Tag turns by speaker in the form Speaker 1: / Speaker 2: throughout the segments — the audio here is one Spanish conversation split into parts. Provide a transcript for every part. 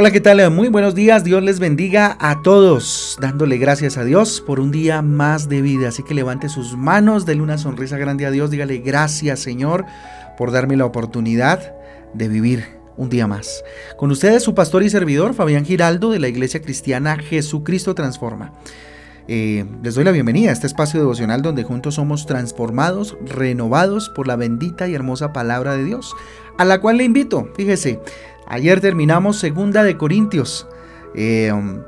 Speaker 1: Hola, ¿qué tal? Muy buenos días. Dios les bendiga a todos, dándole gracias a Dios por un día más de vida. Así que levante sus manos, denle una sonrisa grande a Dios, dígale gracias Señor por darme la oportunidad de vivir un día más. Con ustedes su pastor y servidor, Fabián Giraldo, de la Iglesia Cristiana Jesucristo Transforma. Eh, les doy la bienvenida a este espacio devocional donde juntos somos transformados, renovados por la bendita y hermosa palabra de Dios, a la cual le invito, fíjese, Ayer terminamos Segunda de Corintios. Eh, um,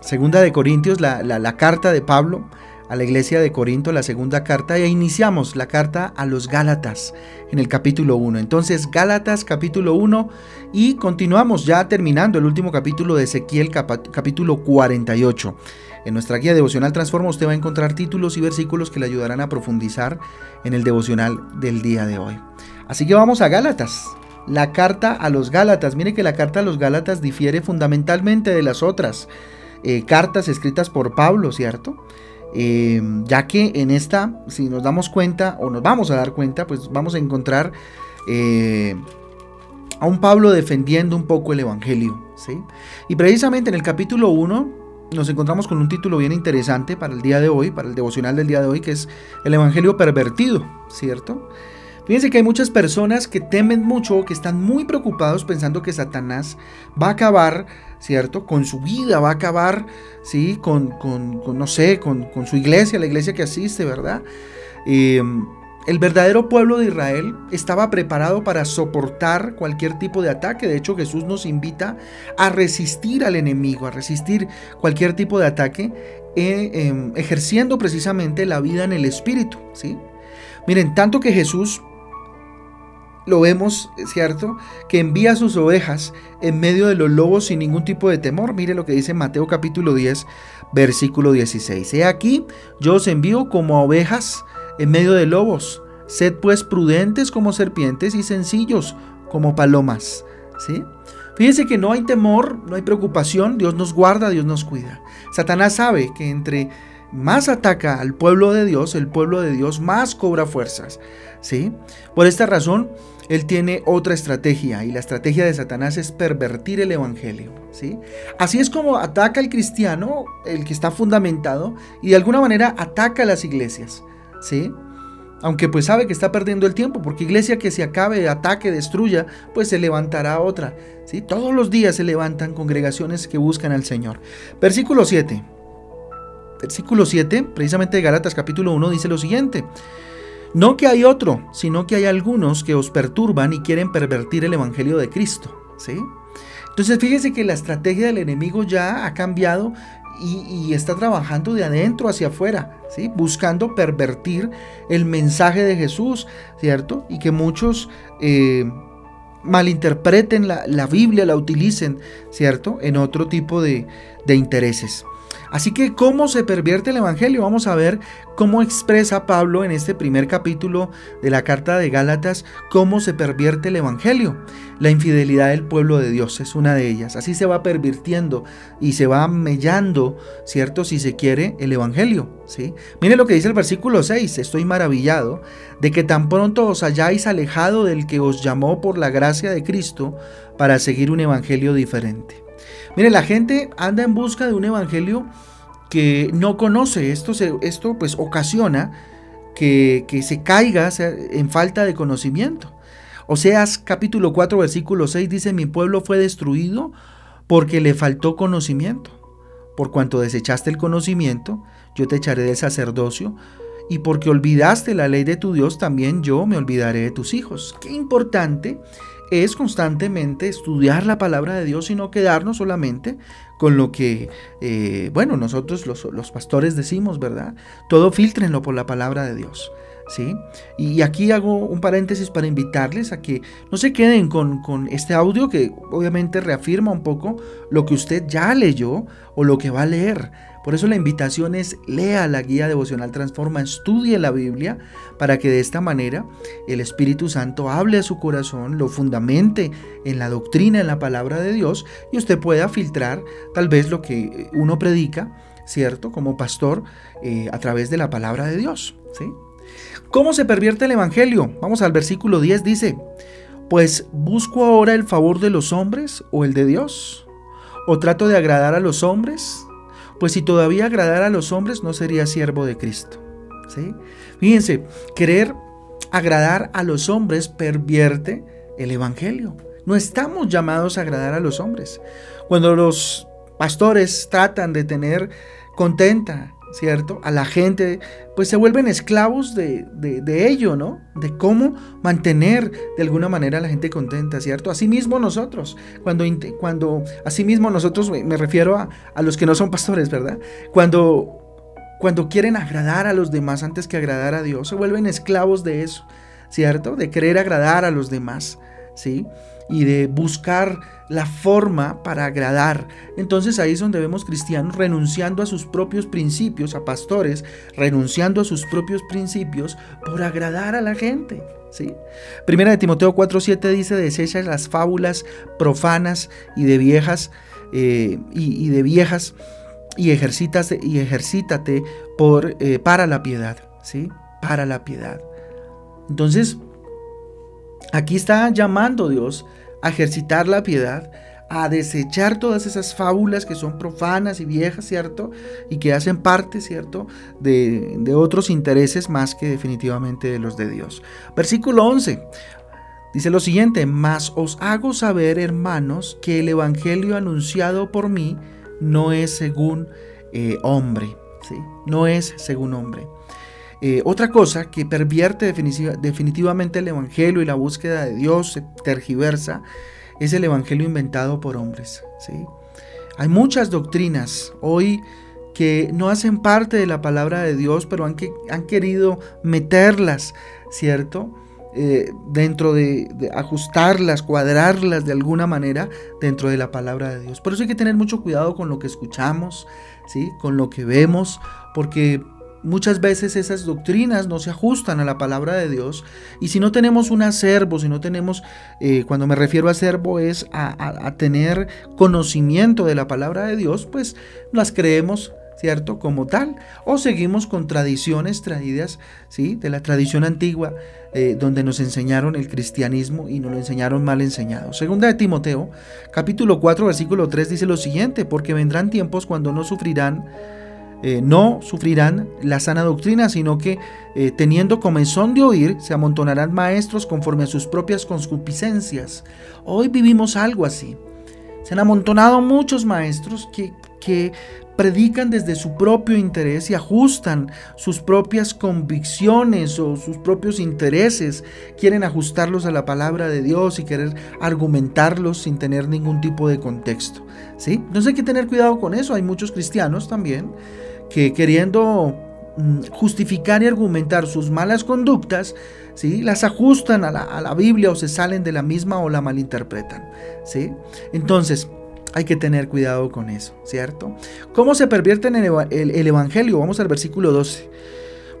Speaker 1: segunda de Corintios, la, carta de Pablo a la iglesia de Corinto, la segunda carta, e iniciamos la carta a los Gálatas en el capítulo 1. Entonces, Gálatas capítulo 1 y continuamos ya terminando el último capítulo de Ezequiel capítulo 48. En nuestra guía devocional Transforma usted va a encontrar títulos y versículos que le ayudarán a profundizar en el devocional del día de hoy. Así que vamos a Gálatas, la carta a los Gálatas. Mire que la carta a los Gálatas difiere fundamentalmente de las otras eh, cartas escritas por Pablo, ¿cierto? Eh, ya que en esta, si nos damos cuenta o nos vamos a dar cuenta, pues vamos a encontrar eh, a un Pablo defendiendo un poco el Evangelio, ¿sí? Y precisamente en el capítulo 1 nos encontramos con un título bien interesante para el día de hoy, para el devocional del día de hoy, que es el Evangelio pervertido, ¿cierto? Fíjense que hay muchas personas que temen mucho, que están muy preocupados pensando que Satanás va a acabar, ¿cierto? Con su vida, va a acabar, ¿sí? Con, no sé, con, su iglesia, la iglesia que asiste, ¿verdad? Em, el verdadero pueblo de Israel estaba preparado para soportar cualquier tipo de ataque. De hecho, Jesús nos invita a resistir al enemigo, a resistir cualquier tipo de ataque, eh, em, ejerciendo precisamente la vida en el Espíritu. ¿sí? Miren, tanto que Jesús lo vemos, ¿cierto? Que envía sus ovejas en medio de los lobos sin ningún tipo de temor. Mire lo que dice Mateo capítulo 10, versículo 16. He aquí, yo os envío como ovejas en medio de lobos. Sed pues prudentes como serpientes y sencillos como palomas. ¿Sí? Fíjense que no hay temor, no hay preocupación, Dios nos guarda, Dios nos cuida. Satanás sabe que entre más ataca al pueblo de Dios, el pueblo de Dios más cobra fuerzas. ¿sí? Por esta razón, él tiene otra estrategia y la estrategia de Satanás es pervertir el evangelio, ¿sí? Así es como ataca al cristiano, el que está fundamentado y de alguna manera ataca a las iglesias, ¿sí? Aunque pues sabe que está perdiendo el tiempo, porque iglesia que se acabe, ataque, destruya, pues se levantará otra, ¿sí? Todos los días se levantan congregaciones que buscan al Señor. Versículo 7. Versículo 7, precisamente de Galatas capítulo 1 dice lo siguiente: no que hay otro, sino que hay algunos que os perturban y quieren pervertir el Evangelio de Cristo. ¿sí? Entonces fíjese que la estrategia del enemigo ya ha cambiado y, está trabajando de adentro hacia afuera, ¿sí? buscando pervertir el mensaje de Jesús, ¿cierto? Y que muchos eh, malinterpreten la, Biblia, la utilicen, ¿cierto? En otro tipo de, de intereses. Así que, ¿cómo se pervierte el Evangelio? Vamos a ver cómo expresa Pablo en este primer capítulo de la carta de Gálatas, cómo se pervierte el Evangelio. La infidelidad del pueblo de Dios es una de ellas. Así se va pervirtiendo y se va mellando, ¿cierto? Si se quiere, el Evangelio. ¿sí? Mire lo que dice el versículo 6. Estoy maravillado de que tan pronto os hayáis alejado del que os llamó por la gracia de Cristo para seguir un Evangelio diferente. Mire, la gente anda en busca de un evangelio que no conoce. Esto, esto pues ocasiona que, que se caiga en falta de conocimiento. Oseas capítulo 4 versículo 6 dice, mi pueblo fue destruido porque le faltó conocimiento. Por cuanto desechaste el conocimiento, yo te echaré del sacerdocio, y porque olvidaste la ley de tu Dios, también yo me olvidaré de tus hijos. Qué importante es constantemente estudiar la palabra de Dios y no quedarnos solamente con lo que, eh, bueno, nosotros los, pastores decimos, ¿verdad? Todo filtrenlo por la palabra de Dios. ¿Sí? Y aquí hago un paréntesis para invitarles a que no se queden con, con, este audio que obviamente reafirma un poco lo que usted ya leyó o lo que va a leer. Por eso la invitación es lea la guía devocional Transforma, estudie la Biblia para que de esta manera el Espíritu Santo hable a su corazón, lo fundamente en la doctrina, en la palabra de Dios y usted pueda filtrar tal vez lo que uno predica, ¿cierto? Como pastor eh, a través de la palabra de Dios, ¿sí? ¿Cómo se pervierte el Evangelio? Vamos al versículo 10, dice, Pues busco ahora el favor de los hombres o el de Dios. ¿O trato de agradar a los hombres? Pues si todavía agradara a los hombres no sería siervo de Cristo. ¿sí? Fíjense, querer agradar a los hombres pervierte el Evangelio. No estamos llamados a agradar a los hombres. Cuando los pastores tratan de tener contenta, ¿cierto? A la gente, pues se vuelven esclavos de, ello, ¿no? De cómo mantener de alguna manera a la gente contenta, ¿cierto? Asimismo nosotros, cuando, cuando asimismo nosotros, me refiero a, a los que no son pastores, ¿verdad? Cuando cuando quieren agradar a los demás antes que agradar a Dios, se vuelven esclavos de eso, ¿cierto? De querer agradar a los demás, ¿sí? Y de buscar la forma para agradar. Entonces ahí es donde vemos cristianos renunciando a sus propios principios, a pastores, renunciando a sus propios principios por agradar a la gente. ¿sí? Primera de Timoteo 4:7 dice, desecha las fábulas profanas y de viejas, eh, y, de viejas, y, ejercítate, y ejercítate por, eh, para la piedad, ¿sí? Para la piedad. Entonces, aquí está llamando Dios a ejercitar la piedad, a desechar todas esas fábulas que son profanas y viejas, ¿cierto? Y que hacen parte, ¿cierto? De, de, otros intereses más que definitivamente de los de Dios. Versículo 11. Dice lo siguiente, mas os hago saber, hermanos, que el Evangelio anunciado por mí no es según eh, hombre, ¿sí? No es según hombre. Eh, otra cosa que pervierte definitivamente el Evangelio y la búsqueda de Dios, tergiversa, es el Evangelio inventado por hombres. ¿sí? Hay muchas doctrinas hoy que no hacen parte de la palabra de Dios, pero han querido meterlas, ¿cierto? Eh, dentro de, de, ajustarlas, cuadrarlas de alguna manera dentro de la palabra de Dios. Por eso hay que tener mucho cuidado con lo que escuchamos, ¿sí? con lo que vemos, porque muchas veces esas doctrinas no se ajustan a la palabra de Dios y si no tenemos un acervo, si no tenemos, eh, cuando me refiero a acervo es a, tener conocimiento de la palabra de Dios, pues las creemos ¿cierto? Como tal. O seguimos con tradiciones traídas, ¿sí? De la tradición antigua, eh, donde nos enseñaron el cristianismo y nos lo enseñaron mal enseñado. Segunda de Timoteo, capítulo 4, versículo 3 dice lo siguiente, porque vendrán tiempos cuando no sufrirán eh, no sufrirán la sana doctrina, sino que eh, teniendo comezón de oír, se amontonarán maestros conforme a sus propias concupiscencias. Hoy vivimos algo así. Se han amontonado muchos maestros que, que predican desde su propio interés y ajustan sus propias convicciones o sus propios intereses, quieren ajustarlos a la palabra de Dios y querer argumentarlos sin tener ningún tipo de contexto. ¿sí? Entonces hay que tener cuidado con eso. Hay muchos cristianos también que queriendo mm, justificar y argumentar sus malas conductas, ¿sí? las ajustan a la, Biblia o se salen de la misma o la malinterpretan. ¿sí? Entonces, hay que tener cuidado con eso, ¿cierto? ¿Cómo se pervierte en el, Evangelio? Vamos al versículo 12.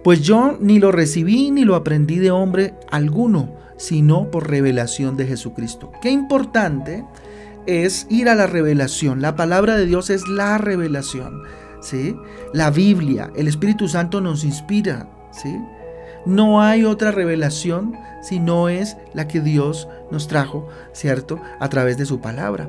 Speaker 1: Pues yo ni lo recibí ni lo aprendí de hombre alguno, sino por revelación de Jesucristo. Qué importante es ir a la revelación. La palabra de Dios es la revelación. La Biblia, el Espíritu Santo nos inspira, ¿sí? No hay otra revelación si no es la que Dios nos trajo, ¿cierto? A través de su palabra.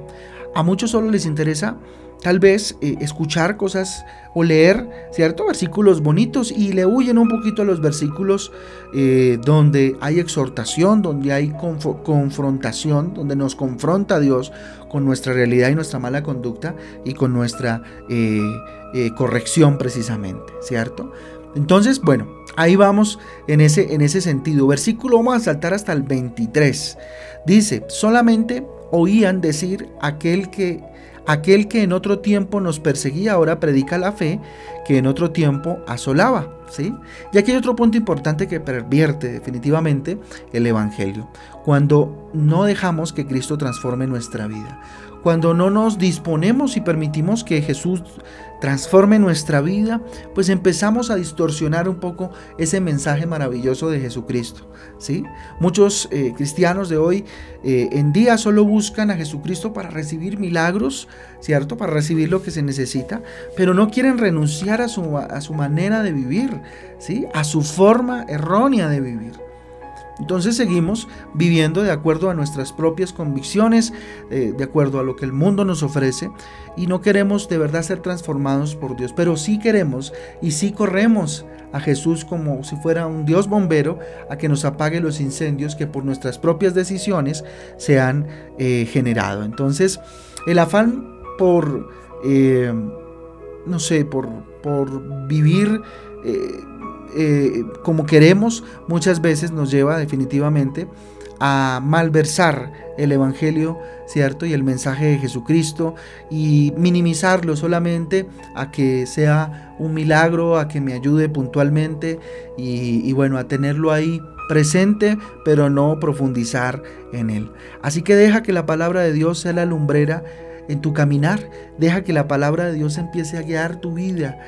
Speaker 1: A muchos solo les interesa tal vez eh, escuchar cosas o leer, ¿cierto? Versículos bonitos y le huyen un poquito a los versículos eh, donde hay exhortación, donde hay confrontación, donde nos confronta Dios con nuestra realidad y nuestra mala conducta y con nuestra eh, corrección precisamente, ¿cierto? Entonces, bueno, ahí vamos en ese, en ese sentido. Versículo, vamos a saltar hasta el 23. Dice, solamente oían decir aquel que aquel que en otro tiempo nos perseguía ahora predica la fe que en otro tiempo asolaba, ¿sí? Y aquí hay otro punto importante que pervierte definitivamente el evangelio, cuando no dejamos que Cristo transforme nuestra vida. Cuando no nos disponemos y permitimos que Jesús transforme nuestra vida, pues empezamos a distorsionar un poco ese mensaje maravilloso de Jesucristo. ¿sí? Muchos eh, cristianos de hoy eh, en día solo buscan a Jesucristo para recibir milagros, ¿cierto? Para recibir lo que se necesita, pero no quieren renunciar a su, a su manera de vivir, ¿sí? A su forma errónea de vivir. Entonces seguimos viviendo de acuerdo a nuestras propias convicciones, eh, de acuerdo a lo que el mundo nos ofrece, y no queremos de verdad ser transformados por Dios, pero sí queremos y sí corremos a Jesús como si fuera un Dios bombero a que nos apague los incendios que por nuestras propias decisiones se han eh, generado. Entonces, el afán por, eh, no sé, por, por vivir eh, como queremos, muchas veces nos lleva definitivamente a malversar el Evangelio, ¿cierto? Y el mensaje de Jesucristo y minimizarlo solamente a que sea un milagro, a que me ayude puntualmente y, y bueno, a tenerlo ahí presente, pero no profundizar en él. Así que deja que la palabra de Dios sea la lumbrera en tu caminar. Deja que la palabra de Dios empiece a guiar tu vida,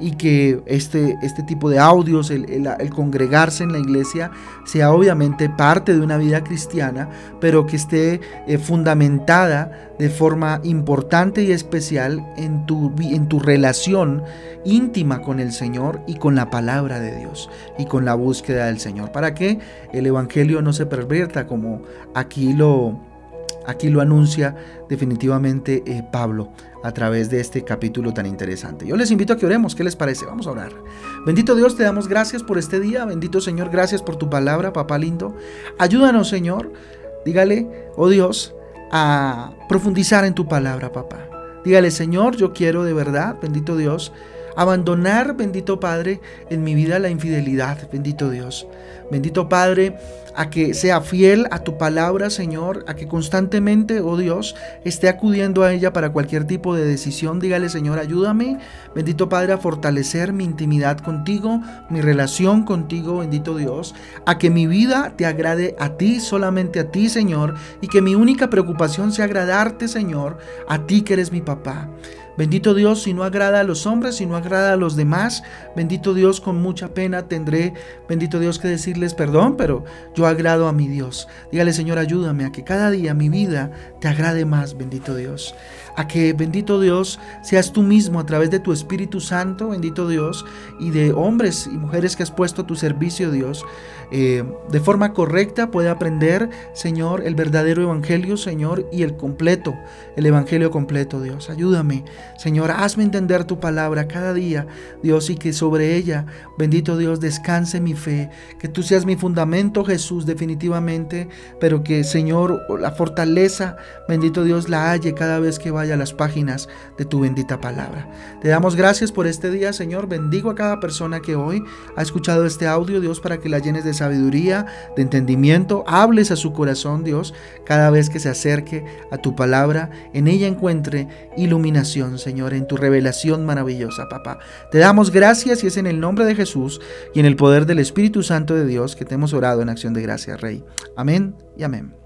Speaker 1: Y que este, este tipo de audios, el, congregarse en la iglesia, sea obviamente parte de una vida cristiana, pero que esté eh, fundamentada de forma importante y especial en tu, en tu relación íntima con el Señor y con la palabra de Dios y con la búsqueda del Señor, para que el Evangelio no se pervierta como aquí lo Aquí lo anuncia definitivamente eh, Pablo a través de este capítulo tan interesante. Yo les invito a que oremos, ¿qué les parece? Vamos a orar. Bendito Dios, te damos gracias por este día, bendito Señor, gracias por tu palabra, papá lindo. Ayúdanos, Señor, dígale, oh Dios, a profundizar en tu palabra, papá. Dígale, Señor, yo quiero de verdad, bendito Dios, abandonar, bendito Padre, en mi vida la infidelidad, bendito Dios. Bendito Padre, a que sea fiel a tu palabra, Señor, a que constantemente, oh Dios, esté acudiendo a ella para cualquier tipo de decisión. Dígale, Señor, ayúdame, bendito Padre, a fortalecer mi intimidad contigo, mi relación contigo, bendito Dios, a que mi vida te agrade a ti, solamente a ti, Señor, y que mi única preocupación sea agradarte, Señor, a ti que eres mi papá. Bendito Dios, si no agrada a los hombres, si no agrada a los demás, bendito Dios, con mucha pena tendré, bendito Dios, que decirles perdón, pero yo agrado a mi Dios. Dígale, Señor, ayúdame a que cada día mi vida te agrade más, bendito Dios. A que, bendito Dios, seas tú mismo a través de tu Espíritu Santo, bendito Dios, y de hombres y mujeres que has puesto a tu servicio, Dios, eh, de forma correcta puede aprender, Señor, el verdadero Evangelio, Señor, y el completo, el Evangelio completo, Dios. Ayúdame, Señor, hazme entender tu palabra cada día, Dios, y que sobre ella, bendito Dios, descanse mi fe, que tú seas mi fundamento, Jesús, definitivamente, pero que, Señor, la fortaleza, bendito Dios, la halle cada vez que vaya a las páginas de tu bendita palabra. Te damos gracias por este día, Señor. Bendigo a cada persona que hoy ha escuchado este audio, Dios, para que la llenes de sabiduría, de entendimiento, hables a su corazón, Dios, cada vez que se acerque a tu palabra, en ella encuentre iluminación, Señor, en tu revelación maravillosa, papá. Te damos gracias y es en el nombre de Jesús y en el poder del Espíritu Santo de Dios que te hemos orado en acción de gracia, Rey. Amén y amén.